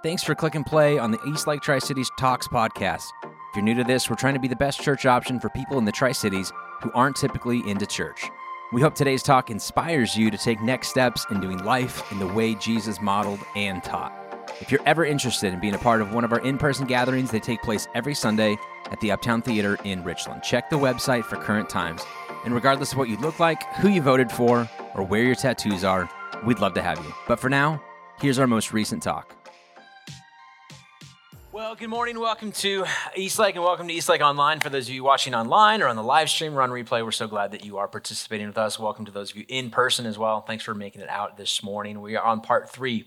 Thanks for click and play on the Eastlake Tri Cities Talks podcast. If you're new to this, we're trying to be the best church option for people in the Tri Cities who aren't typically into church. We hope today's talk inspires you to take next steps in doing life in the way Jesus modeled and taught. If you're ever interested in being a part of one of our in person gatherings, they take place every Sunday at the Uptown Theater in Richland. Check the website for current times. And regardless of what you look like, who you voted for, or where your tattoos are, we'd love to have you. But for now, here's our most recent talk. Well, good morning. Welcome to Eastlake and welcome to Eastlake Online. For those of you watching online or on the live stream or on replay, we're so glad that you are participating with us. Welcome to those of you in person as well. Thanks for making it out this morning. We are on part three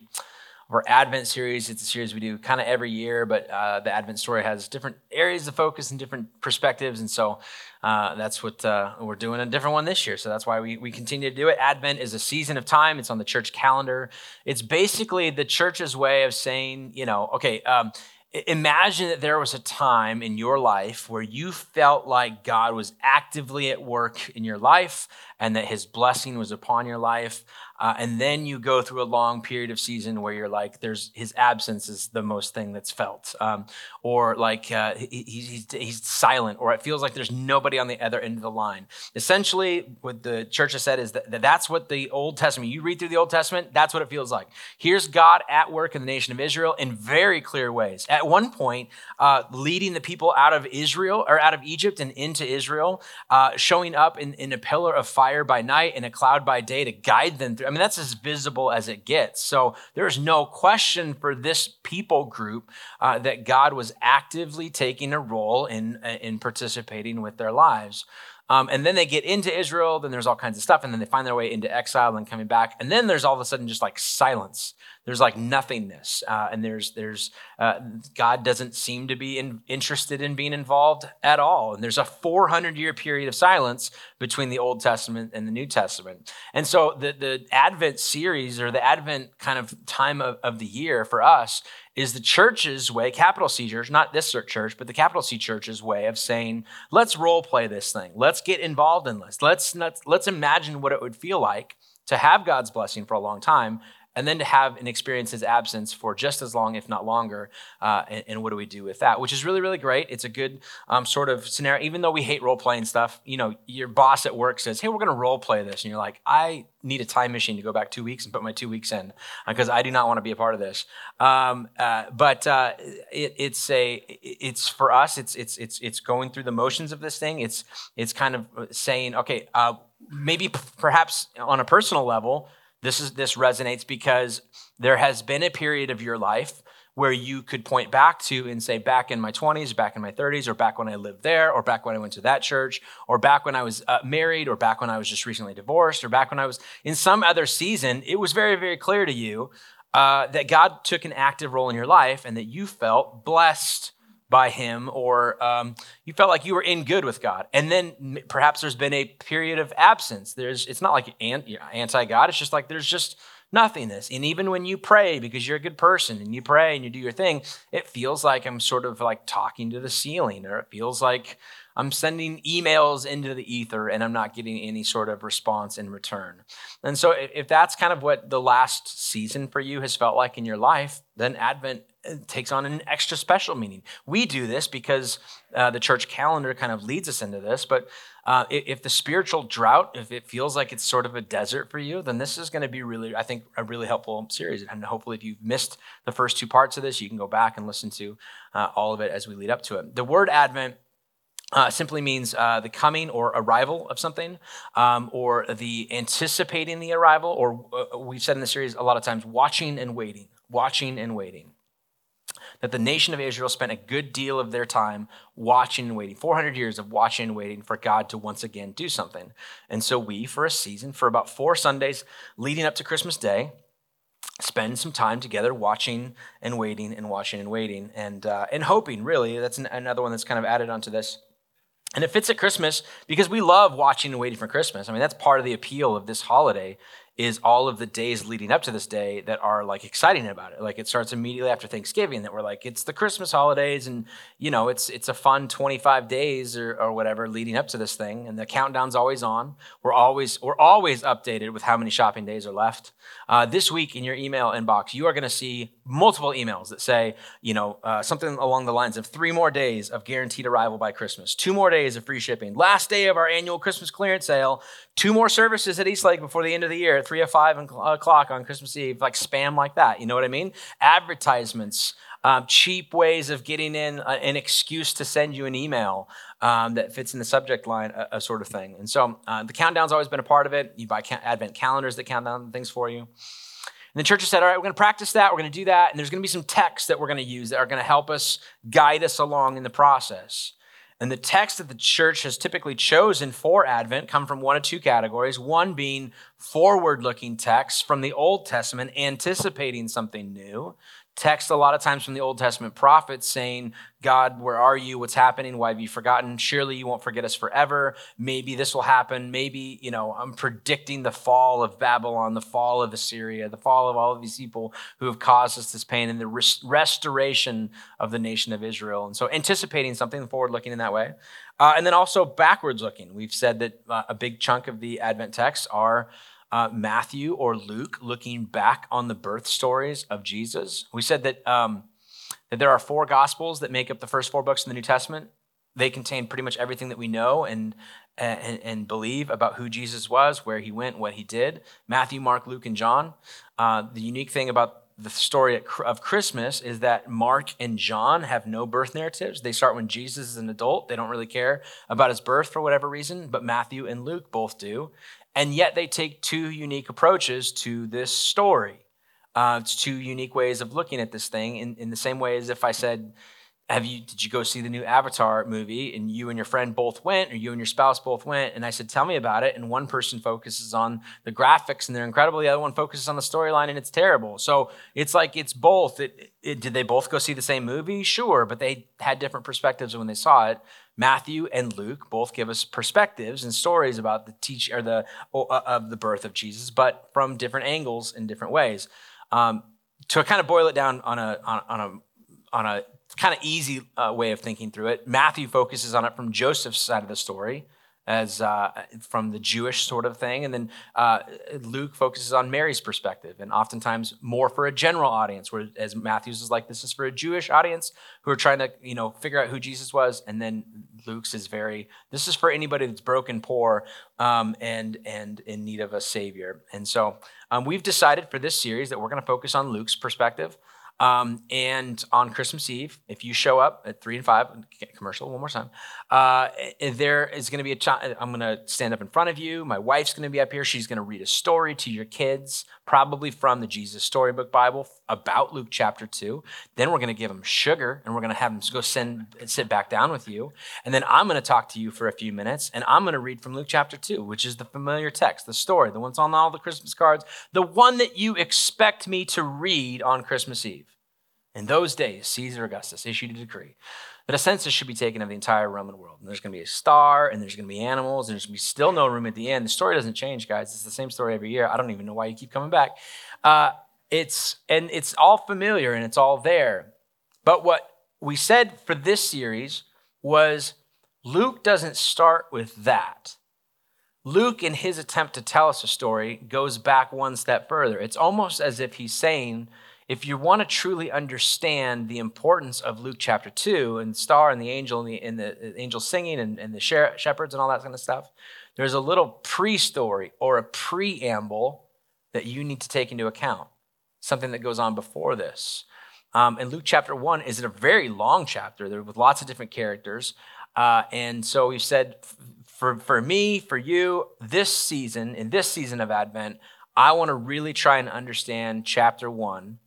of our Advent series. It's a series we do kind of every year, but uh, the Advent story has different areas of focus and different perspectives. And so uh, that's what uh, we're doing a different one this year. So that's why we, we continue to do it. Advent is a season of time, it's on the church calendar. It's basically the church's way of saying, you know, okay, um, Imagine that there was a time in your life where you felt like God was actively at work in your life and that his blessing was upon your life. Uh, and then you go through a long period of season where you're like, there's his absence is the most thing that's felt, um, or like uh, he, he's, he's silent, or it feels like there's nobody on the other end of the line. Essentially, what the church has said is that that's what the Old Testament. You read through the Old Testament, that's what it feels like. Here's God at work in the nation of Israel in very clear ways. At one point, uh, leading the people out of Israel or out of Egypt and into Israel, uh, showing up in, in a pillar of fire by night and a cloud by day to guide them through. Mean, that's as visible as it gets. So there's no question for this people group uh, that God was actively taking a role in, uh, in participating with their lives. Um, and then they get into Israel, then there's all kinds of stuff, and then they find their way into exile and coming back. And then there's all of a sudden just like silence. There's like nothingness uh, and there's there's uh, god doesn't seem to be in, interested in being involved at all. And there's a 400 year period of silence between the old testament and the new testament. And so the, the advent series or the advent kind of time of, of the year for us is the church's way, capital C church, not this church, but the capital C church's way of saying, let's role play this thing. Let's get involved in this. Let's, let's, let's imagine what it would feel like to have God's blessing for a long time and then to have and experience his absence for just as long, if not longer. Uh, and, and, what do we do with that? Which is really, really great. It's a good um, sort of scenario. Even though we hate role playing stuff, you know, your boss at work says, "Hey, we're going to role play this," and you're like, "I need a time machine to go back two weeks and put my two weeks in because I do not want to be a part of this." Um, uh, but uh, it, it's a, it's for us. It's it's it's it's going through the motions of this thing. It's it's kind of saying, okay, uh, maybe p- perhaps on a personal level this is this resonates because there has been a period of your life where you could point back to and say back in my 20s back in my 30s or back when i lived there or back when i went to that church or back when i was uh, married or back when i was just recently divorced or back when i was in some other season it was very very clear to you uh, that god took an active role in your life and that you felt blessed by him or um, you felt like you were in good with god. And then perhaps there's been a period of absence. There's it's not like anti-god. It's just like there's just nothingness. And even when you pray because you're a good person and you pray and you do your thing it feels like i'm sort of like talking to the ceiling or it feels like I'm sending emails into the ether and I'm not getting any sort of response in return. And so, if that's kind of what the last season for you has felt like in your life, then Advent takes on an extra special meaning. We do this because uh, the church calendar kind of leads us into this, but uh, if the spiritual drought, if it feels like it's sort of a desert for you, then this is going to be really, I think, a really helpful series. And hopefully, if you've missed the first two parts of this, you can go back and listen to uh, all of it as we lead up to it. The word Advent uh, simply means uh, the coming or arrival of something, um, or the anticipating the arrival, or uh, we've said in the series a lot of times, watching and waiting, watching and waiting. That the nation of Israel spent a good deal of their time watching and waiting, 400 years of watching and waiting for God to once again do something. And so we, for a season, for about four Sundays leading up to Christmas Day, spend some time together watching and waiting and watching and waiting and, uh, and hoping, really. That's an, another one that's kind of added onto this and it fits at Christmas because we love watching and waiting for Christmas. I mean, that's part of the appeal of this holiday is all of the days leading up to this day that are like exciting about it. Like it starts immediately after Thanksgiving that we're like, it's the Christmas holidays and you know, it's it's a fun 25 days or, or whatever leading up to this thing. And the countdown's always on. We're always we're always updated with how many shopping days are left. Uh, this week in your email inbox, you are going to see multiple emails that say, you know, uh, something along the lines of three more days of guaranteed arrival by Christmas, two more days of free shipping, last day of our annual Christmas clearance sale, two more services at Eastlake before the end of the year, three or five o'clock on Christmas Eve, like spam like that. You know what I mean? Advertisements. Um, cheap ways of getting in a, an excuse to send you an email um, that fits in the subject line, a, a sort of thing. And so uh, the countdown's always been a part of it. You buy ca- advent calendars that count down things for you. And the church has said, all right, we're going to practice that. We're going to do that. And there's going to be some texts that we're going to use that are going to help us guide us along in the process. And the text that the church has typically chosen for Advent come from one of two categories. One being forward looking texts from the Old Testament, anticipating something new text a lot of times from the Old Testament prophets saying, God, where are you? What's happening? Why have you forgotten? Surely you won't forget us forever. Maybe this will happen. Maybe, you know, I'm predicting the fall of Babylon, the fall of Assyria, the fall of all of these people who have caused us this pain and the res- restoration of the nation of Israel. And so anticipating something forward looking in that way. Uh, and then also backwards looking. We've said that uh, a big chunk of the Advent texts are uh, Matthew or Luke looking back on the birth stories of Jesus. We said that, um, that there are four gospels that make up the first four books in the New Testament. They contain pretty much everything that we know and, and, and believe about who Jesus was, where he went, what he did. Matthew, Mark, Luke, and John. Uh, the unique thing about the story of Christmas is that Mark and John have no birth narratives. They start when Jesus is an adult. They don't really care about his birth for whatever reason, but Matthew and Luke both do. And yet they take two unique approaches to this story. Uh, it's two unique ways of looking at this thing in, in the same way as if I said, have you did you go see the new avatar movie? And you and your friend both went or you and your spouse both went. And i said tell me about it. And one person focuses on the graphics and they're incredible. The other one focuses on the storyline and it's terrible. So it's like it's both. It, it, did they both go see the same movie? Sure but they had different perspectives when they saw it Matthew and Luke both give us perspectives and stories about the teach or the of the birth of Jesus, but from different angles in different ways. Um, to kind of boil it down on a on, on a on a kind of easy uh, way of thinking through it, Matthew focuses on it from Joseph's side of the story as uh, from the Jewish sort of thing, and then uh, Luke focuses on Mary's perspective, and oftentimes more for a general audience. Whereas Matthew's is like this is for a Jewish audience who are trying to you know figure out who Jesus was, and then Luke's is very this is for anybody that's broken, poor, um, and and in need of a savior. And so um, we've decided for this series that we're going to focus on Luke's perspective. Um, and on Christmas Eve, if you show up at three and five, commercial one more time, uh, there is going to be a child. I'm going to stand up in front of you. My wife's going to be up here. She's going to read a story to your kids, probably from the Jesus Storybook Bible about Luke chapter two. Then we're going to give them sugar and we're going to have them go send, sit back down with you. And then I'm going to talk to you for a few minutes and I'm going to read from Luke chapter two, which is the familiar text, the story, the one's on all the Christmas cards, the one that you expect me to read on Christmas Eve. In those days, Caesar Augustus issued a decree that a census should be taken of the entire Roman world. And there's going to be a star, and there's going to be animals, and there's going to be still no room at the end. The story doesn't change, guys. It's the same story every year. I don't even know why you keep coming back. Uh, it's and it's all familiar and it's all there. But what we said for this series was Luke doesn't start with that. Luke, in his attempt to tell us a story, goes back one step further. It's almost as if he's saying if you want to truly understand the importance of Luke chapter 2 and star and the angel and the, and the angel singing and, and the shepherds and all that kind of stuff, there's a little pre story or a preamble that you need to take into account, something that goes on before this. Um, and Luke chapter 1 is a very long chapter there with lots of different characters. Uh, and so we said, for, for me, for you, this season, in this season of Advent, I want to really try and understand chapter 1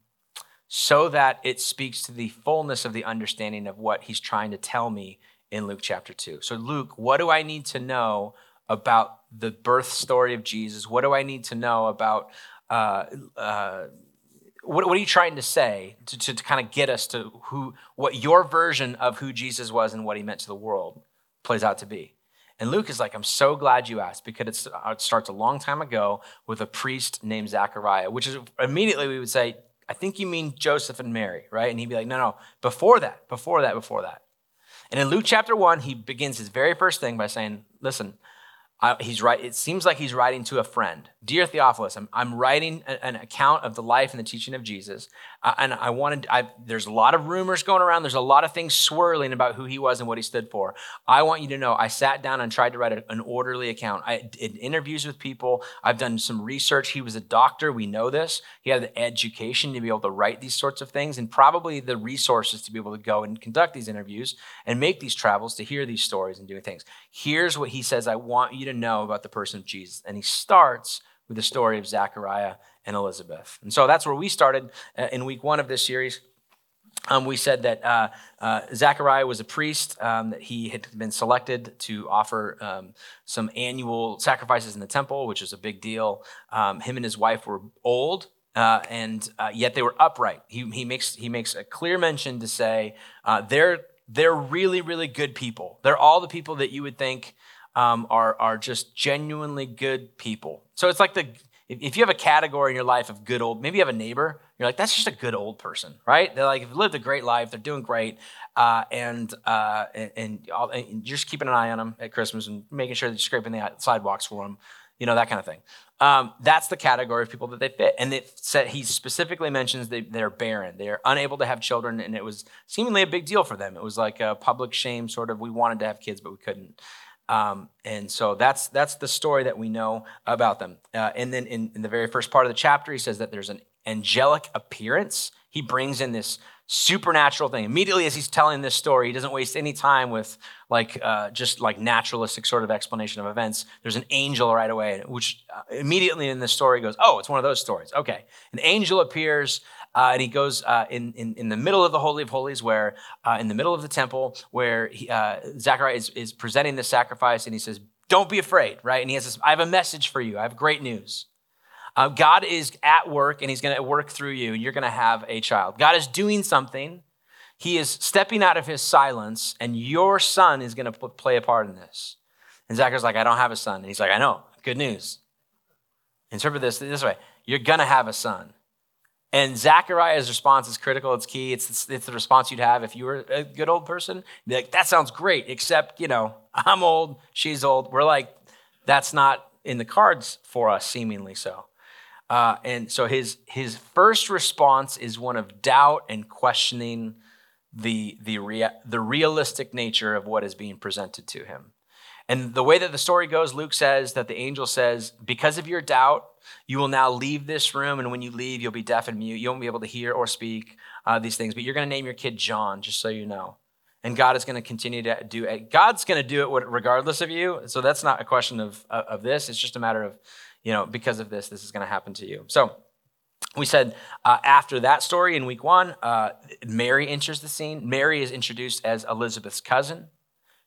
so that it speaks to the fullness of the understanding of what he's trying to tell me in Luke chapter 2. So, Luke, what do I need to know about the birth story of Jesus? What do I need to know about? Uh, uh, what, what, are you trying to say to, to, to kind of get us to who what your version of who Jesus was and what he meant to the world plays out to be? And Luke is like, I'm so glad you asked because uh, it starts a long time ago with a priest named Zachariah, which is immediately we would say, I think you mean Joseph and Mary, right? And he'd be like, no, no, before that, before that, before that. And in Luke chapter one, he begins his very first thing by saying, listen, uh, he's right. It seems like he's writing to a friend. Dear Theophilus, I'm, I'm writing a, an account of the life and the teaching of Jesus. Uh, and I wanted, I, there's a lot of rumors going around. There's a lot of things swirling about who he was and what he stood for. I want you to know I sat down and tried to write a, an orderly account. I did interviews with people. I've done some research. He was a doctor. We know this. He had the education to be able to write these sorts of things and probably the resources to be able to go and conduct these interviews and make these travels to hear these stories and doing things. Here's what he says I want you to know about the person of Jesus. And he starts with the story of Zachariah and Elizabeth. And so that's where we started uh, in week one of this series. Um, we said that uh, uh, Zachariah was a priest, um, that he had been selected to offer um, some annual sacrifices in the temple, which is a big deal. Um, him and his wife were old, uh, and uh, yet they were upright. He, he, makes, he makes a clear mention to say uh, they're, they're really, really good people. They're all the people that you would think um, are, are just genuinely good people. So it's like the, if you have a category in your life of good old, maybe you have a neighbor, you're like, that's just a good old person, right? They're like, they've lived a great life, they're doing great, uh, and, uh, and, and, and, you're just keeping an eye on them at Christmas and making sure that you're scraping the sidewalks for them, you know, that kind of thing. Um, that's the category of people that they fit. And it said, he specifically mentions they, they're barren. They're unable to have children, and it was seemingly a big deal for them. It was like a public shame, sort of, we wanted to have kids, but we couldn't. Um, and so that's that's the story that we know about them. Uh, and then in, in the very first part of the chapter, he says that there's an angelic appearance. He brings in this supernatural thing immediately as he's telling this story. He doesn't waste any time with like uh, just like naturalistic sort of explanation of events. There's an angel right away, which uh, immediately in the story goes, oh, it's one of those stories. Okay, an angel appears uh, and he goes uh, in, in, in, the middle of the Holy of Holies, where uh, in the middle of the temple, where he, uh, Zachariah is, is presenting the sacrifice, and he says, Don't be afraid, right? And he has this, I have a message for you. I have great news. Uh, God is at work, and he's going to work through you, and you're going to have a child. God is doing something. He is stepping out of his silence, and your son is going to play a part in this. And Zachariah's like, I don't have a son. And he's like, I know. Good news. Interpret this this way you're going to have a son. And Zachariah's response is critical. It's key. It's, it's the response you'd have if you were a good old person. Be like, that sounds great, except, you know, I'm old, she's old. We're like, that's not in the cards for us, seemingly so. Uh, and so his, his first response is one of doubt and questioning the, the, rea- the realistic nature of what is being presented to him. And the way that the story goes, Luke says that the angel says, Because of your doubt, you will now leave this room, and when you leave, you'll be deaf and mute. You won't be able to hear or speak uh, these things, but you're going to name your kid John, just so you know. And God is going to continue to do it. God's going to do it regardless of you. So that's not a question of, of this. It's just a matter of, you know, because of this, this is going to happen to you. So we said uh, after that story in week one, uh, Mary enters the scene. Mary is introduced as Elizabeth's cousin.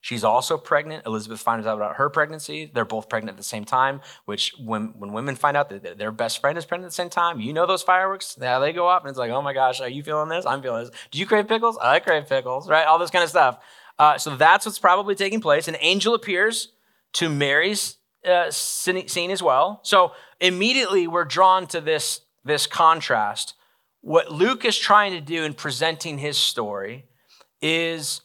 She's also pregnant. Elizabeth finds out about her pregnancy. They're both pregnant at the same time, which when, when women find out that their best friend is pregnant at the same time, you know those fireworks, yeah, they go off and it's like, oh my gosh, are you feeling this? I'm feeling this. Do you crave pickles? I crave pickles, right? All this kind of stuff. Uh, so that's what's probably taking place. An angel appears to Mary's uh, scene as well. So immediately we're drawn to this, this contrast. What Luke is trying to do in presenting his story is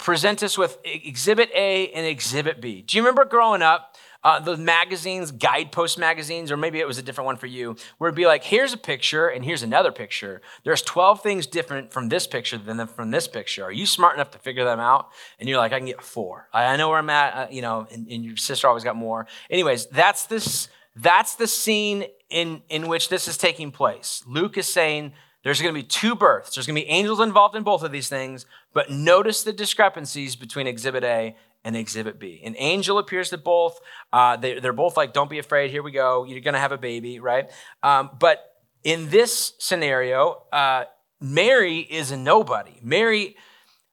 present us with Exhibit A and Exhibit B. Do you remember growing up? Uh, the magazines, guidepost magazines, or maybe it was a different one for you, where it'd be like, here's a picture and here's another picture. There's 12 things different from this picture than from this picture. Are you smart enough to figure them out? And you're like, I can get four. I know where I'm at, uh, you know, and, and your sister always got more. Anyways, that's this. That's the scene in, in which this is taking place. Luke is saying there's going to be two births. There's going to be angels involved in both of these things, but notice the discrepancies between Exhibit A and Exhibit B. An angel appears to both. Uh, they, are both like, don't be afraid, here we go. You're to have a baby, right? Um, but in this scenario, uh, Mary is a nobody. Mary,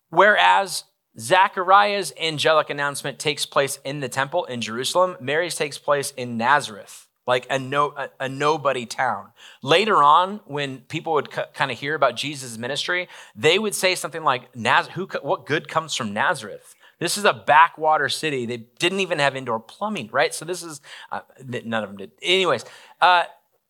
whereas Zachariah's angelic announcement takes place in the temple in Jerusalem, Mary's takes place in Nazareth like a, no, a, a nobody town. Later on, when people would c- kind of hear about Jesus' ministry, they would say something like, Naz- who, what good comes from Nazareth? This is a backwater city. They didn't even have indoor plumbing, right? So this is, uh, none of them did. Anyways, uh,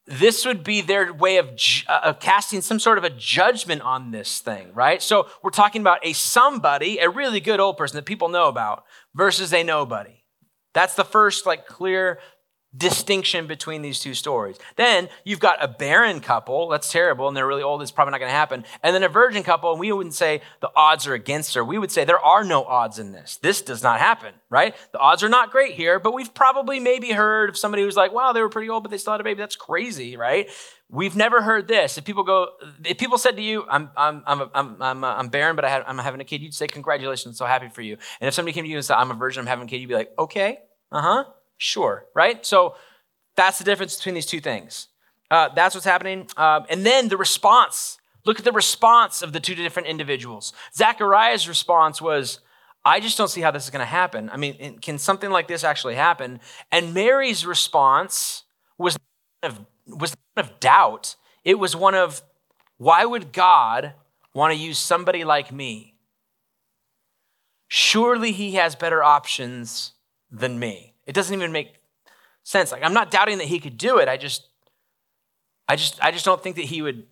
this would be their way of, uh, of casting some sort of a judgment on this thing, right? So we're talking about a somebody, a really good old person that people know about, versus a nobody. That's the first, like, clear distinction between these two stories. Then you've got a barren couple, that's terrible, and they're really old, it's probably not going to happen. And then a virgin couple, and we wouldn't say the odds are against her. We would say there are no odds in this. This does not happen, right? The odds are not great here, but we've probably maybe heard of somebody who's like, wow, they were pretty old, but they still had a baby. That's crazy, right? We've never heard this. If people go, if people said to you, I'm, I'm, I'm, I'm, I'm, I'm barren, but I am having a kid, you'd say, congratulations, so happy for you. And if somebody came to you and said, I'm a virgin, I'm having a kid, you'd be like, okay, uh huh Sure, right? So that's the difference between these two things. Uh, that's what's happening. Um, and then the response. Look at the response of the two different individuals. Zachariah's response was, I just don't see how this is going to happen. I mean, can something like this actually happen? And Mary's response was of, was of doubt. It was one of, why would God want to use somebody like me? Surely he has better options than me. It doesn't even make sense. Like I'm not doubting that he could do it. I just I just I just don't think that he would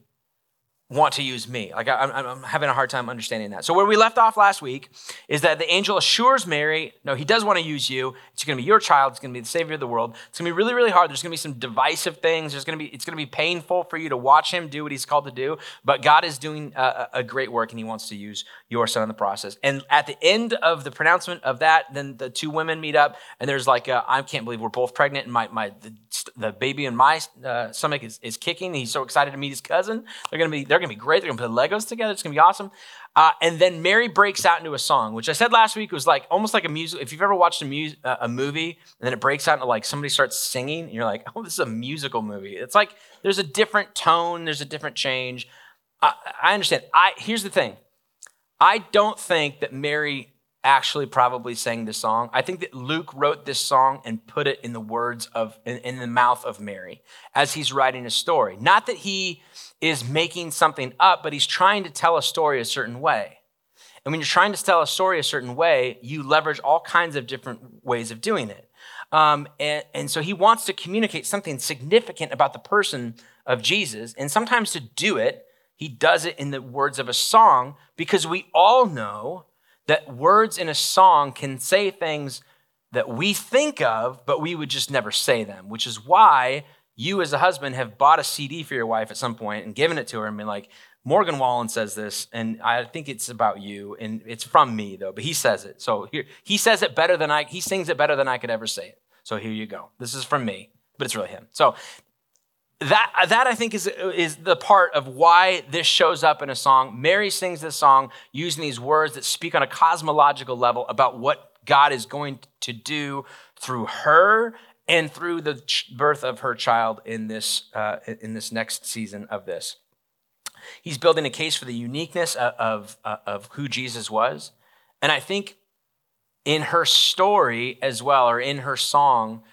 want to use me. Like I, am having a hard time understanding that. So where we left off last week is that the angel assures Mary, no, he does want to use you. It's going to be your child. It's going to be the savior of the world. It's going to be really, really hard. There's going to be some divisive things. There's going to be, it's going to be painful for you to watch him do what he's called to do. But God is doing a, a great work and he wants to use your son in the process. And at the end of the pronouncement of that, then the two women meet up and there's like, I can't believe we're both pregnant and my, my, the, the baby in my uh, stomach is, is kicking. He's so excited to meet his cousin. They're going to be, they're going to be great. They're going to put Legos together. It's going to be awesome. Uh, and then Mary breaks out into a song, which I said last week was like almost like a music. If you've ever watched a, mu- uh, a movie and then it breaks out into like somebody starts singing, and you're like, oh, this is a musical movie. It's like there's a different tone, there's a different change. I, I understand. I here's the thing. I don't think that Mary actually probably sang this song. I think that Luke wrote this song and put it in the words of in, in, the mouth of Mary as he's writing a story. Not that he is making something up, but he's trying to tell a story a certain way. And when you're trying to tell a story a certain way, you leverage all kinds of different ways of doing it. Um, and, and so he wants to communicate something significant about the person of Jesus. And sometimes to do it, he does it in the words of a song because we all know that words in a song can say things that we think of, but we would just never say them, which is why you as a husband have bought a CD for your wife at some point and given it to her and been like, Morgan Wallen says this, and I think it's about you, and it's from me though, but he says it. So here, he says it better than I, he sings it better than I could ever say it. So here you go. This is from me, but it's really him. So that, that I think is, is the part of why this shows up in a song. Mary sings this song using these words that speak on a cosmological level about what God is going to do through her and through the birth of her child in this, uh, in this next season of this. He's building a case for the uniqueness of, of, uh, of who Jesus was. And I think in her story as well, or in her song,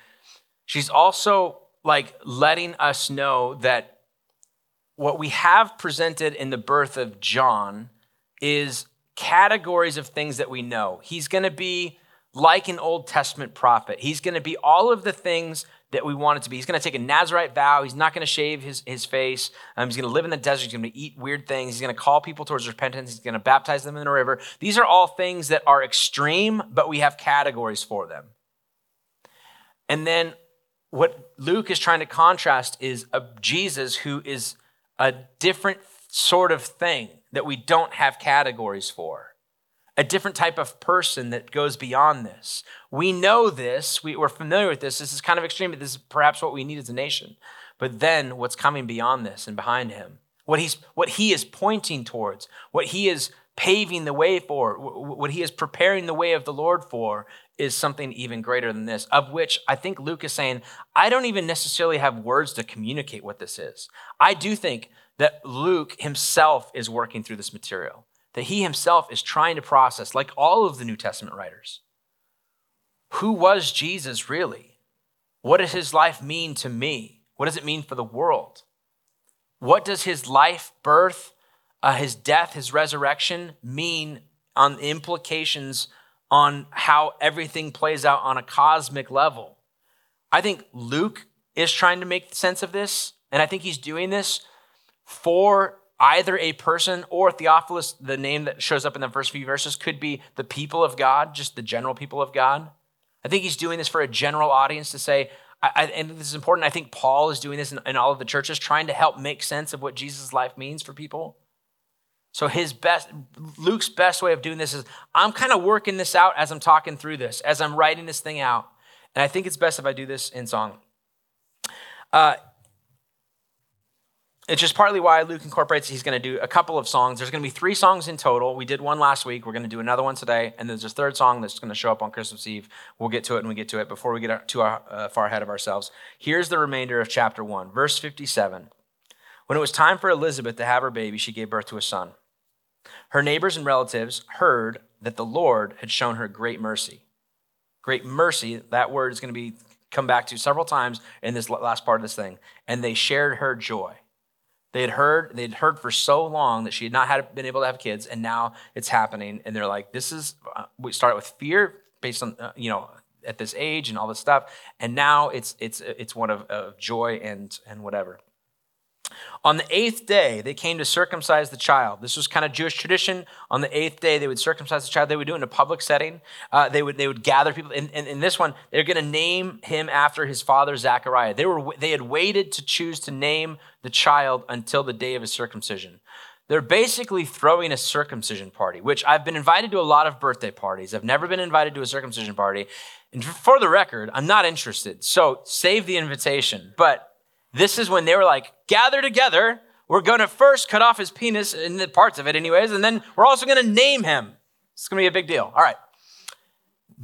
she's also like letting us know that what we have presented in the birth of John is categories of things that we know. He's going to be like an Old Testament prophet. He's going to be all of the things that we want it to be. He's going to take a Nazarite vow. He's not going to shave his, his face. Um, he's going to live in the desert. He's going to eat weird things. He's going to call people towards repentance. He's going to baptize them in the river. These are all things that are extreme, but we have categories for them. And then what Luke is trying to contrast is a Jesus who is a different sort of thing that we don't have categories for. A different type of person that goes beyond this. We know this, we, are familiar with this. This is kind of extreme, but this is perhaps what we need as a nation. But then what's coming beyond this and behind him, what, he's, what he is pointing towards, what he is paving the way for, what he is preparing the way of the Lord for, is something even greater than this, of which I think Luke is saying, I don't even necessarily have words to communicate what this is. I do think that Luke himself is working through this material, that he himself is trying to process, like all of the New Testament writers. Who was Jesus really? What does his life mean to me? What does it mean for the world? What does his life, birth, uh, his death, his resurrection mean on implications on how everything plays out on a cosmic level. I think Luke is trying to make sense of this, and I think he's doing this for either a person or Theophilus, the name that shows up in the first few verses, could be the people of God, just the general people of God. I think he's doing this for a general audience to say, I, and this is important. I think Paul is doing this in, in all of the churches, trying to help make sense of what Jesus' life means for people. So his best, Luke's best way of doing this is I'm kind of working this out as I'm talking through this, as I'm writing this thing out. And I think it's best if I do this in song. Uh, it's just partly why Luke incorporates he's going to do a couple of songs. There's going to be three songs in total. We did one last week. We're going to do another one today. And there's a third song that's going to show up on Christmas Eve. We'll get to it when we get to it before we get too uh, far ahead of ourselves. Here's the remainder of chapter 1, verse 57. When it was time for Elizabeth to have her baby, she gave birth to a son. Her neighbors and relatives heard that the Lord had shown her great mercy. Great mercy, that word is going to be come back to several times in this last part of this thing. And they shared her joy. They had heard, they'd heard for so long that she had not had, been able to have kids, and now it's happening. And they're like, this is, uh, we start with fear based on, uh, you know, at this age and all this stuff. And now it's, it's, it's one of, of joy and, and whatever. On the eighth day, they came to circumcise the child. This was kind of Jewish tradition. On the eighth day, they would circumcise the child. They would do it in a public setting. Uh, they, would, they would gather people. And in, this one, they're going to name him after his father, Zachariah. They, were, they had waited to choose to name the child until the day of his circumcision. They're basically throwing a circumcision party, which I've been invited to a lot of birthday parties. I've never been invited to a circumcision party. And for the record, I'm not interested. So save the invitation. But this is when they were like, gather together. We're going to first cut off his penis and the parts of it, anyways, and then we're also going to name him. It's going to be a big deal. All right.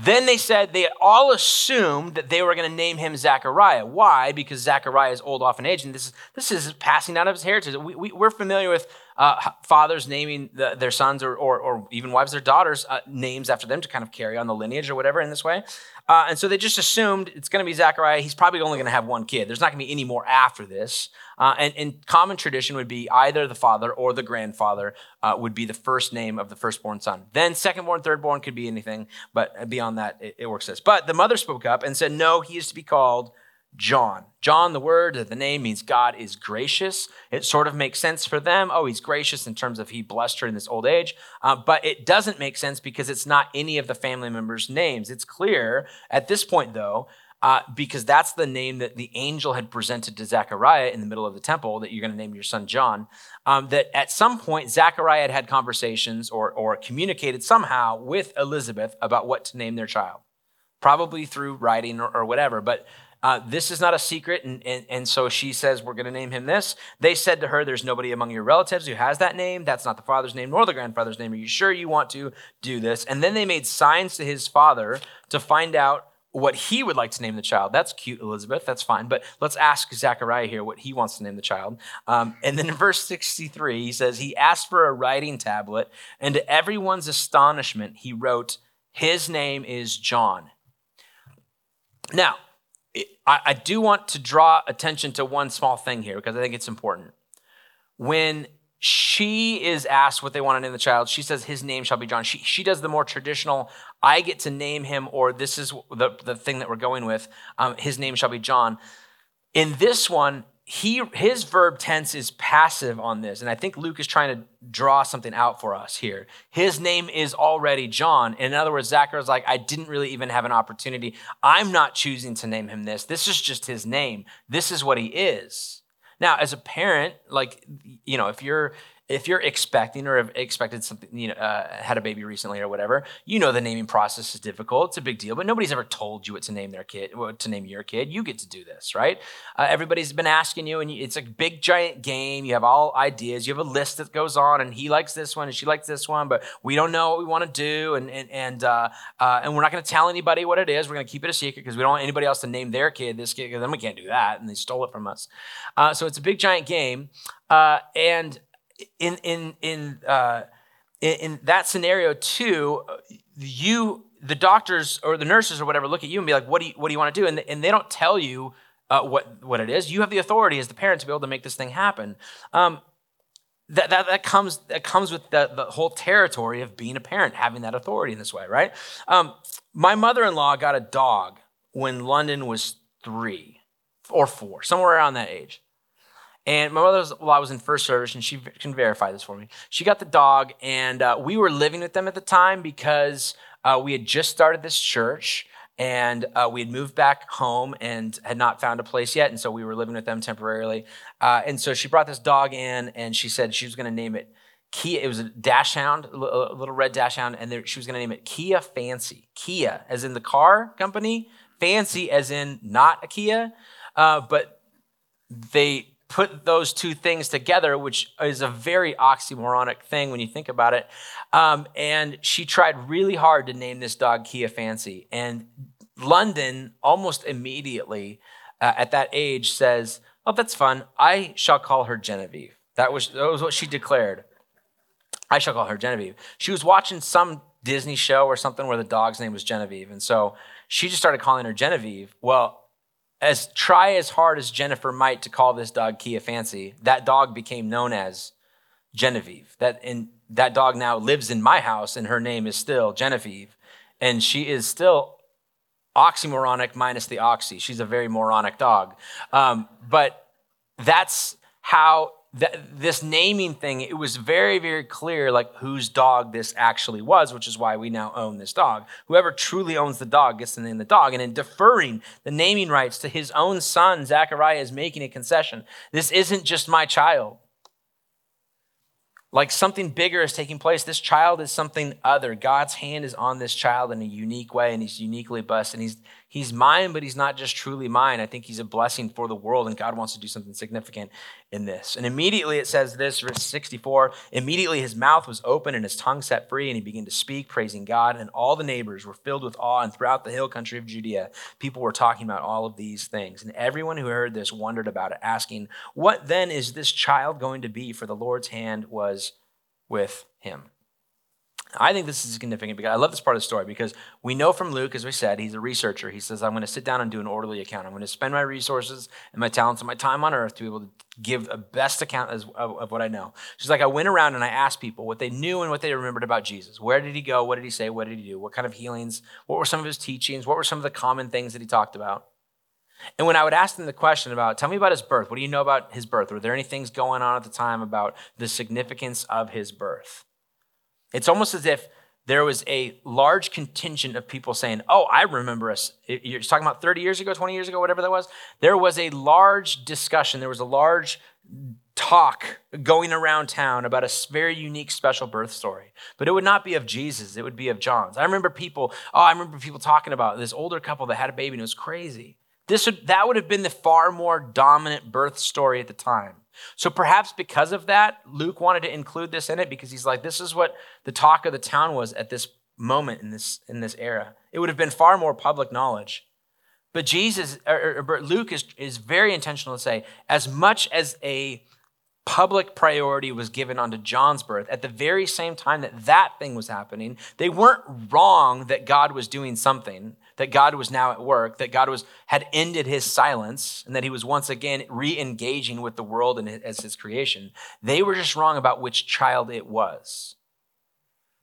Then they said they all assumed that they were going to name him Zachariah. Why? Because Zachariah is old off in age, and this is this is passing down of his heritage. We, we, are familiar with uh, fathers naming the, their sons or, or, or, even wives, their daughters, uh, names after them to kind of carry on the lineage or whatever in this way. Uh, and so they just assumed it's going to be Zachariah. He's probably only going to have one kid. There's not going to be any more after this. Uh, and, and, common tradition would be either the father or the grandfather uh, would be the first name of the firstborn son. Then secondborn, thirdborn could be anything, but beyond that, it, it works this. But the mother spoke up and said, no, he is to be called John. John, the word, the name means God is gracious. It sort of makes sense for them. Oh, he's gracious in terms of he blessed her in this old age. Uh, but it doesn't make sense because it's not any of the family members' names. It's clear at this point, though, uh, because that's the name that the angel had presented to Zechariah in the middle of the temple that you're going to name your son John. Um, that at some point, Zechariah had had conversations or, or communicated somehow with Elizabeth about what to name their child, probably through writing or, or whatever. But uh, this is not a secret. And, and, and so she says, We're going to name him this. They said to her, There's nobody among your relatives who has that name. That's not the father's name nor the grandfather's name. Are you sure you want to do this? And then they made signs to his father to find out what he would like to name the child. That's cute, Elizabeth. That's fine. But let's ask Zechariah here what he wants to name the child. Um, and then in verse 63, he says, He asked for a writing tablet, and to everyone's astonishment, he wrote, His name is John. Now, I, I do want to draw attention to one small thing here because I think it's important. When she is asked what they want to name the child, she says, His name shall be John. She, she does the more traditional, I get to name him, or this is the, the thing that we're going with, um, His name shall be John. In this one, he his verb tense is passive on this and i think luke is trying to draw something out for us here. His name is already john in other words zacharias like i didn't really even have an opportunity. I'm not choosing to name him this. This is just his name. This is what he is. Now as a parent like you know if you're if you're expecting or have expected something, you know, uh, had a baby recently or whatever, you know the naming process is difficult. It's a big deal, but nobody's ever told you what to name their kid, what to name your kid. You get to do this, right? Uh, everybody's been asking you, and it's a big giant game. You have all ideas. You have a list that goes on, and he likes this one, and she likes this one, but we don't know what we want to do, and and and uh, uh and we're not going to tell anybody what it is. We're going to keep it a secret because we don't want anybody else to name their kid this kid, because then we can't do that, and they stole it from us. Uh, so it's a big giant game, uh, and in in in uh, in, in that scenario too, you the doctors or the nurses or whatever look at you and be like, "What do you what do you want to do?" And, and they don't tell you uh, what what it is. You have the authority as the parent to be able to make this thing happen. Um, that, that, that comes that comes with the, the whole territory of being a parent, having that authority in this way, right? Um, my mother-in-law got a dog when London was three or four, somewhere around that age. And my mother was, well, I was in first service, and she can verify this for me. She got the dog, and uh, we were living with them at the time because uh, we had just started this church, and uh, we had moved back home and had not found a place yet, and so we were living with them temporarily. Uh, and so she brought this dog in, and she said she was going to name it Kia. It was a dachshund, a little red dachshund, and there, she was going to name it Kia Fancy. Kia, as in the car company, fancy as in not a Kia, uh, but they put those two things together, which is a very oxymoronic thing when you think about it. Um, and she tried really hard to name this dog Kia Fancy. And London almost immediately uh, at that age says, Oh, that's fun. I shall call her Genevieve. That was, that was what she declared. I shall call her Genevieve. She was watching some Disney show or something where the dog's name was Genevieve. And so she just started calling her Genevieve. Well, as try as hard as Jennifer might to call this dog Kia Fancy, that dog became known as Genevieve. That and that dog now lives in my house, and her name is still Genevieve, and she is still oxymoronic minus the oxy. She's a very moronic dog, um, but that's how that, this naming thing, it was very, very clear like whose dog this actually was, which is why we now own this dog. Whoever truly owns the dog gets to name the dog. And in deferring the naming rights to his own son, Zachariah is making a concession. This isn't just my child. Like something bigger is taking place. This child is something other. God's hand is on this child in a unique way, and he's uniquely blessed. And he's he's mine, but he's not just truly mine. I think he's a blessing for the world, and God wants to do something significant in this. And immediately it says this, verse 64 immediately his mouth was open and his tongue set free, and he began to speak, praising God. And all the neighbors were filled with awe, and throughout the hill country of Judea, people were talking about all of these things. And everyone who heard this wondered about it, asking, What then is this child going to be? For the Lord's hand was with him. I think this is significant because I love this part of the story because we know from Luke, as we said, he's a researcher. He says, I'm going to sit down and do an orderly account. I'm going to spend my resources and my talents and my time on earth to be able to give a best account of, what I know. She's like, I went around and I asked people what they knew and what they remembered about Jesus. Where did he go? What did he say? What did he do? What kind of healings? What were some of his teachings? What were some of the common things that he talked about? And when I would ask them the question about, tell me about his birth, what do you know about his birth? Were there any things going on at the time about the significance of his birth? It's almost as if there was a large contingent of people saying, Oh, I remember us. You're talking about 30 years ago, 20 years ago, whatever that was. There was a large discussion, there was a large talk going around town about a very unique, special birth story. But it would not be of Jesus, it would be of John's. I remember people, oh, I remember people talking about this older couple that had a baby and it was crazy. This would, that would have been the far more dominant birth story at the time. So perhaps because of that, Luke wanted to include this in it because he's like, this is what the talk of the town was at this moment in this in this era. It would have been far more public knowledge. But Jesus, or, or Luke is, is very intentional to say, as much as a public priority was given onto John's birth, at the very same time that that thing was happening, they weren't wrong that God was doing something that God was now at work, that God was had ended his silence, and that he was once again re-engaging with the world and as his creation. They were just wrong about which child it was.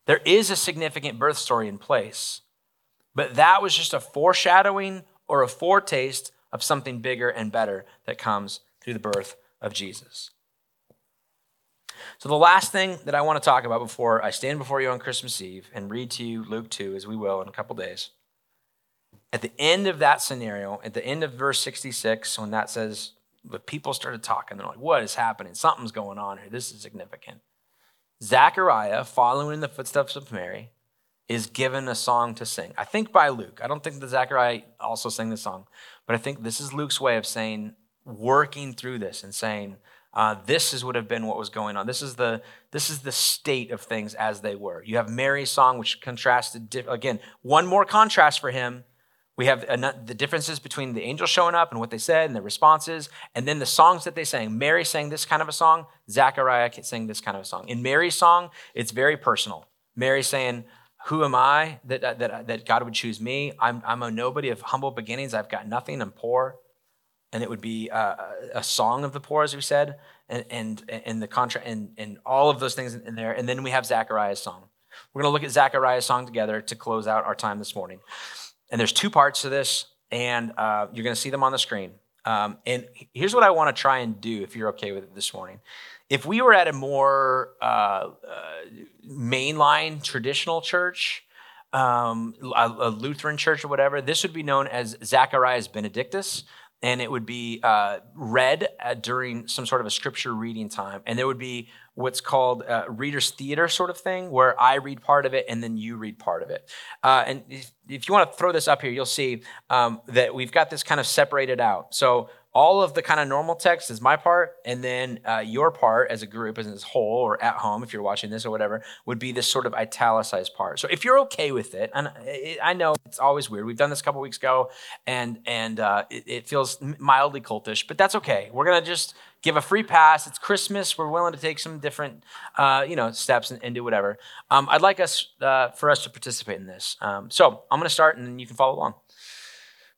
There is a significant birth story in place, but that was just a foreshadowing or a foretaste of something bigger and better that comes through the birth of Jesus. So, the last thing that I want to talk about before I stand before you on Christmas Eve and read to you Luke 2, as we will in a couple days, at the end of that scenario, at the end of verse 66, when that says, the people started talking, they're like, what is happening? Something's going on here. This is significant. Zechariah, following in the footsteps of Mary, is given a song to sing. I think by Luke. I don't think that Zechariah also sang the song, but I think this is Luke's way of saying, working through this and saying, uh, this is would have been what was going on. This is the this is the state of things as they were. You have Mary's song, which contrasted again. One more contrast for him we have the differences between the angels showing up and what they said and the responses, and then the songs that they sang. Mary sang this kind of a song, Zachariah sang this kind of a song. In Mary's song, it's very personal. Mary saying, Who am I that, that, that God would choose me? I'm, I'm a nobody of humble beginnings. I've got nothing. I'm poor. and it would be uh, a song of the poor, as we said, and and and the contra and and all of those things in there. And then we have Zachariah's song. We're going to look at Zachariah's song together to close out our time this morning. And there's two parts to this, and uh, you're going to see them on the screen. Um, and here's what I want to try and do, if you're okay with it this morning. If we were at a more uh, uh, mainline traditional church, um, a, a, Lutheran church or whatever, this would be known as Zacharias Benedictus and it would be uh, read uh, during some sort of a scripture reading time. And there would be what's called uh, reader's theater sort of thing, where I read part of it and then you read part of it. Uh, and if, if, you want to throw this up here, you'll see um, that we've got this kind of separated out. So all of the kind of normal text is my part, and then uh, your part as a group, as a whole, or at home, if you're watching this or whatever, would be this sort of italicized part. So if you're okay with it, and I know it's always weird. We've done this a couple weeks ago, and and uh, it, it, feels mildly cultish, but that's okay. We're gonna just give a free pass. It's Christmas. We're willing to take some different, uh, you know, steps and, and do whatever. Um, I'd like us uh, for us to participate in this. Um, so I'm gonna start, and then you can follow along.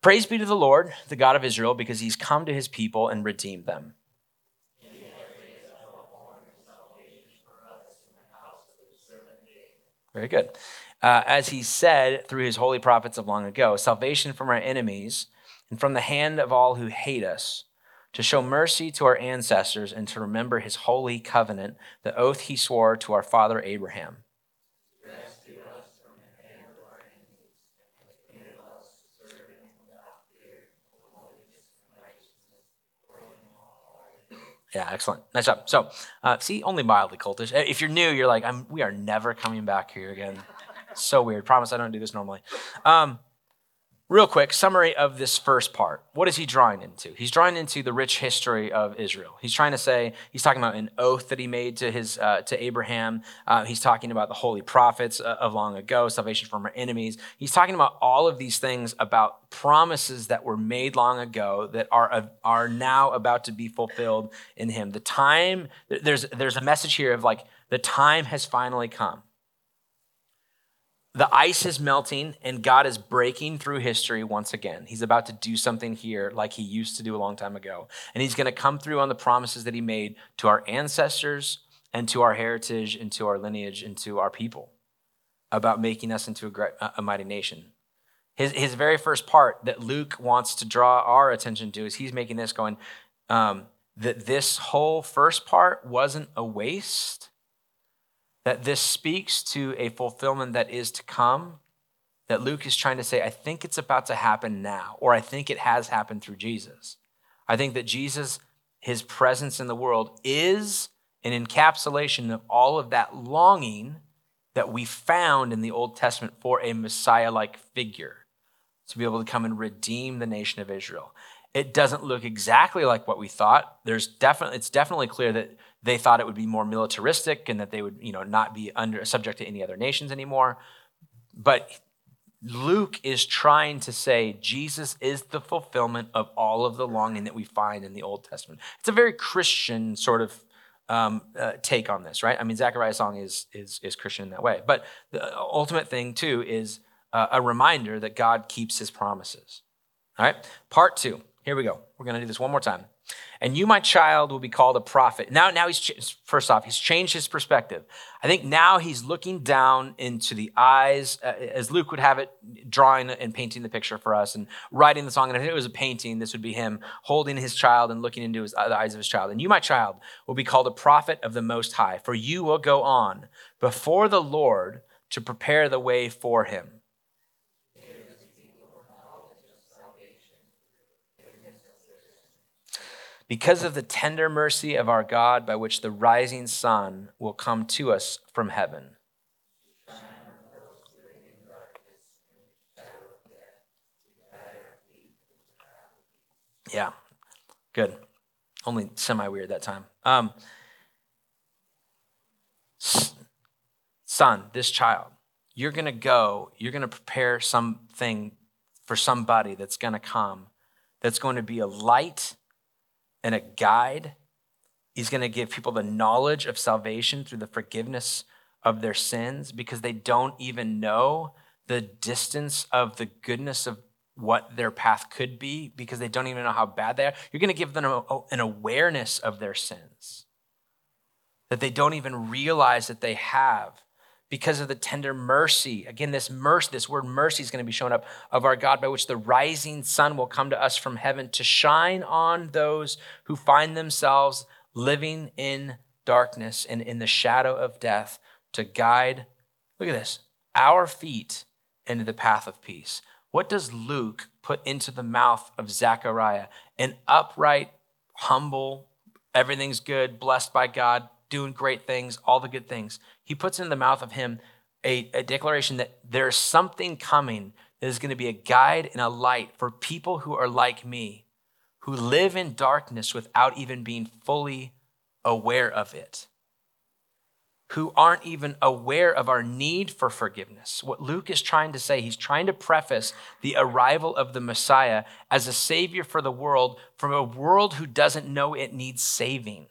Praise be to the Lord, the God of Israel, because he's come to his people and redeemed them. Very good. Uh, as he said through his holy prophets of long ago, salvation from our enemies and from the hand of all who hate us, to show mercy to our ancestors and to remember his holy covenant, the oath he swore to our father Abraham Yeah, excellent. Nice job. So, uh, see, only mildly cultish. If you're new, you're like, we are never coming back here again. so weird. Promise I don't do this normally. Um, Real quick summary of this first part. What is he drawing into? He's drawing into the rich history of Israel. He's trying to say he's talking about an oath that he made to his uh, to Abraham. Uh, he's talking about the holy prophets uh, of long ago, salvation from our enemies. He's talking about all of these things about promises that were made long ago that are are now about to be fulfilled in him. The time there's there's a message here of like the time has finally come. The ice is melting and God is breaking through history once again. He's about to do something here like he used to do a long time ago. And he's going to come through on the promises that he made to our ancestors and to our heritage and to our lineage and to our people about making us into a, great, a mighty nation. His, his very first part that Luke wants to draw our attention to is he's making this going um, that this whole first part wasn't a waste that this speaks to a fulfillment that is to come. That Luke is trying to say, I think it's about to happen now, or I think it has happened through Jesus. I think that Jesus, his presence in the world, is an encapsulation of all of that longing that we found in the Old Testament for a Messiah like figure to be able to come and redeem the nation of Israel. It doesn't look exactly like what we thought. There's definitely it's definitely clear that they thought it would be more militaristic and that they would, you know, not be under subject to any other nations anymore. But Luke is trying to say Jesus is the fulfillment of all of the longing that we find in the Old Testament. It's a very Christian sort of um, uh, take on this, right? I mean, Zechariah's song is, is, is Christian in that way. But the ultimate thing, too, is uh, a reminder that God keeps his promises. All right, part two. Here we go. We're going to do this one more time. And you, my child, will be called a prophet. Now, now he's first off, he's changed his perspective. I think now he's looking down into the eyes, uh, as Luke would have it, drawing and painting the picture for us and writing the song. And if it was a painting, this would be him holding his child and looking into his, uh, the eyes of his child. And you, my child, will be called a prophet of the Most High, for you will go on before the Lord to prepare the way for him because of the tender mercy of our God, by which the rising sun will come to us from heaven. Yeah, good. Only semi weird that time. Um, son, this child, you're going to go, you're going to prepare something for somebody that's going to come, that's going to be a light and a guide. He's going to give people the knowledge of salvation through the forgiveness of their sins because they don't even know the distance of the goodness of what their path could be because they don't even know how bad they are. You're going to give them an awareness of their sins that they don't even realize that they have because of the tender mercy. Again, this mercy, this word mercy is going to be shown up of our God, by which the rising sun will come to us from heaven to shine on those who find themselves living in darkness and in the shadow of death to guide, look at this, our feet into the path of peace. What does Luke put into the mouth of Zechariah? An upright, humble, everything's good, blessed by God, doing great things, all the good things. He puts in the mouth of him a, a declaration that there's something coming that is going to be a guide and a light for people who are like me, who live in darkness without even being fully aware of it who aren't even aware of our need for forgiveness. What Luke is trying to say, he's trying to preface the arrival of the Messiah as a savior for the world from a world who doesn't know it needs saving.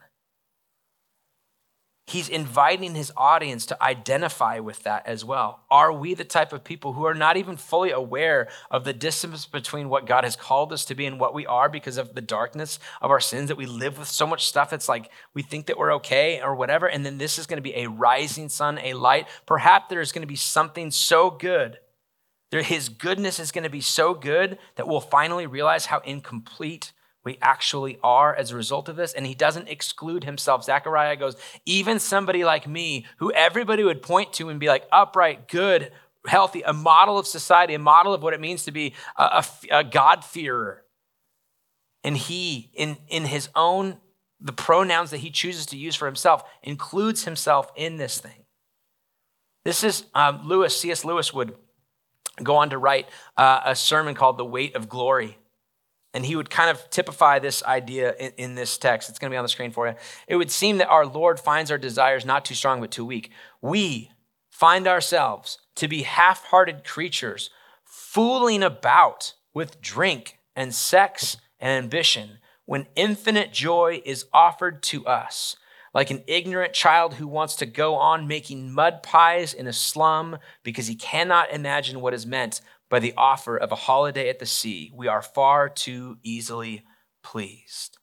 He's inviting his audience to identify with that as well. Are we the type of people who are not even fully aware of the distance between what God has called us to be and what we are because of the darkness of our sins that we live with so much stuff that's like we think that we're okay or whatever? And then this is going to be a rising sun, a light. Perhaps there's going to be something so good. His goodness is going to be so good that we'll finally realize how incomplete we actually are as a result of this. And he doesn't exclude himself. Zechariah goes, even somebody like me, who everybody would point to and be like upright, good, healthy, a model of society, a model of what it means to be a, a, a God-fearer. And he, in, in his own, the pronouns that he chooses to use for himself, includes himself in this thing. This is um, Lewis, C.S. Lewis would go on to write uh, a sermon called The Weight of Glory. And he would kind of typify this idea in, in this text. It's going to be on the screen for you. It would seem that our Lord finds our desires not too strong, but too weak. We find ourselves to be half hearted creatures, fooling about with drink and sex and ambition when infinite joy is offered to us. Like an ignorant child who wants to go on making mud pies in a slum because he cannot imagine what is meant by the offer of a holiday at the sea, we are far too easily pleased.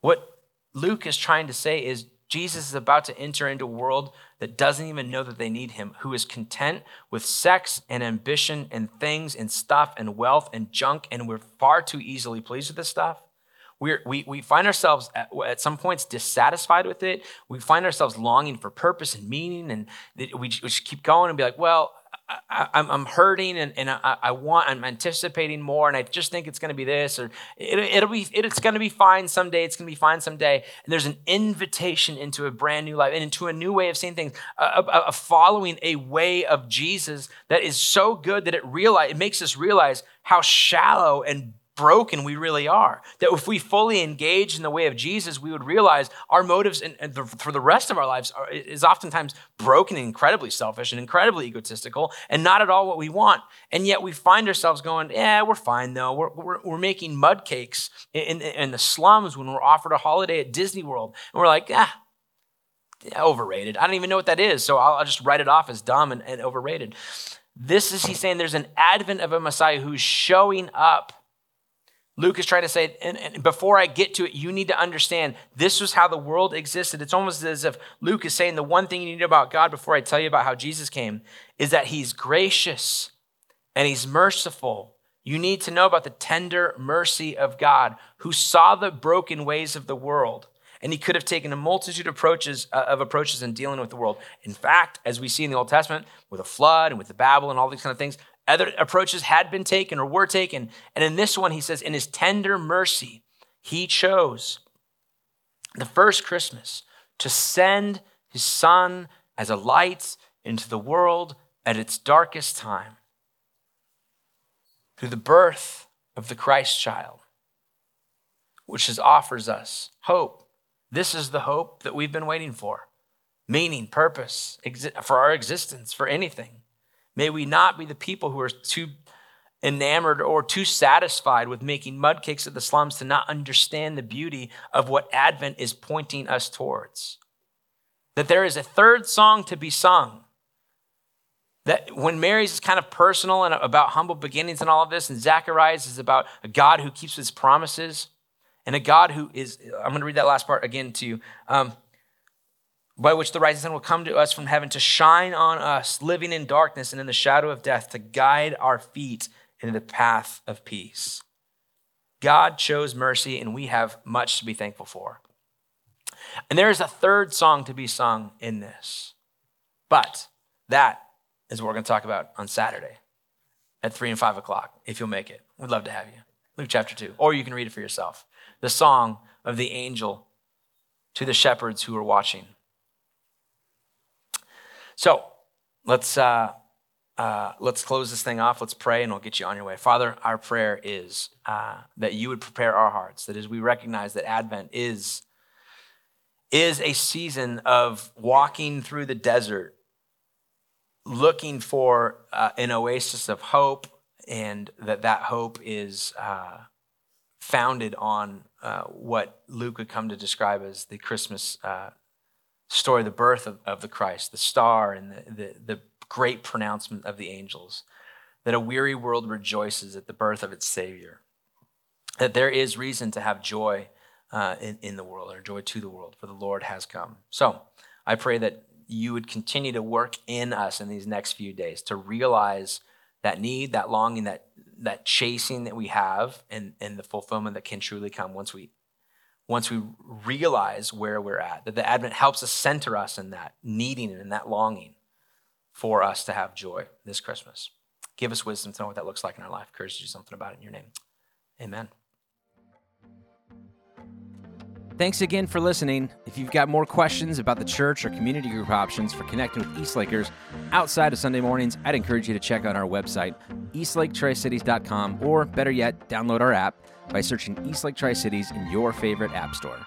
What Luke is trying to say is Jesus is about to enter into a world that doesn't even know that they need him, who is content with sex and ambition and things and stuff and wealth and junk, and we're far too easily pleased with this stuff. We're, we, we find ourselves at, at, some points dissatisfied with it. We find ourselves longing for purpose and meaning, and we, we just keep going and be like, well, I, am hurting and, and I, I, want, I'm anticipating more, and I just think it's going to be this, or it, will be, it, it's going to be fine someday. It's going to be fine someday. And there's an invitation into a brand new life and into a new way of seeing things, of following a way of Jesus that is so good that it realize it makes us realize how shallow and broken we really are. That if we fully engage in the way of Jesus, we would realize our motives and, the, for the rest of our lives are, is oftentimes broken and incredibly selfish and incredibly egotistical and not at all what we want. And yet we find ourselves going, yeah, we're fine though. We're, we're, we're making mud cakes in, in, in the slums when we're offered a holiday at Disney World. And we're like, ah, overrated. I don't even know what that is. So I'll, I'll just write it off as dumb and, and overrated. This is, he's saying there's an advent of a Messiah who's showing up Luke is trying to say, and, and, before I get to it, you need to understand this was how the world existed. It's almost as if Luke is saying the one thing you need about God before I tell you about how Jesus came is that he's gracious and he's merciful. You need to know about the tender mercy of God who saw the broken ways of the world. And he could have taken a multitude of approaches, uh, of approaches in dealing with the world. In fact, as we see in the Old Testament, with a flood and with the Babel and all these kind of things, other approaches had been taken or were taken. And in this one, he says, in his tender mercy, he chose the first Christmas to send his son as a light into the world at its darkest time through the birth of the Christ child, which is, offers us hope. This is the hope that we've been waiting for meaning, purpose for our existence, for anything. May we not be the people who are too enamored or too satisfied with making mud cakes of the slums to not understand the beauty of what Advent is pointing us towards. That there is a third song to be sung. That when Mary's is kind of personal and about humble beginnings and all of this, and Zacharias is about a God who keeps his promises and a God who is, I'm going to read that last part again to you. Um, by which the rising sun will come to us from heaven to shine on us, living in darkness and in the shadow of death, to guide our feet into the path of peace. God chose mercy, and we have much to be thankful for. And there is a third song to be sung in this. But that is what we're going to talk about on Saturday at 3 and 5 o'clock, if you'll make it. We'd love to have you. Luke chapter 2. Or you can read it for yourself. The song of the angel to the shepherds who were watching. So let's, uh, uh, let's close this thing off. Let's pray and we'll get you on your way. Father, our prayer is uh, that you would prepare our hearts, that as we recognize that Advent is, is a season of walking through the desert, looking for uh, an oasis of hope, and that that hope is uh, founded on uh, what Luke would come to describe as the Christmas story, the birth of, of the Christ, the star and the, the, the great pronouncement of the angels, that a weary world rejoices at the birth of its Savior, that there is reason to have joy uh, in, in the world, or joy to the world, for the Lord has come. So I pray that you would continue to work in us in these next few days to realize that need, that longing, that that chasing that we have and, and the fulfillment that can truly come once we once we realize where we're at, that the Advent helps us center us in that needing and that longing for us to have joy this Christmas. Give us wisdom to know what that looks like in our life. Courage to do something about it in your name. Amen. Thanks again for listening. If you've got more questions about the church or community group options for connecting with Eastlakers outside of Sunday mornings, I'd encourage you to check out our website, eastlaketricities.com, or better yet, download our app by searching Eastlake Tri Cities in your favorite app store.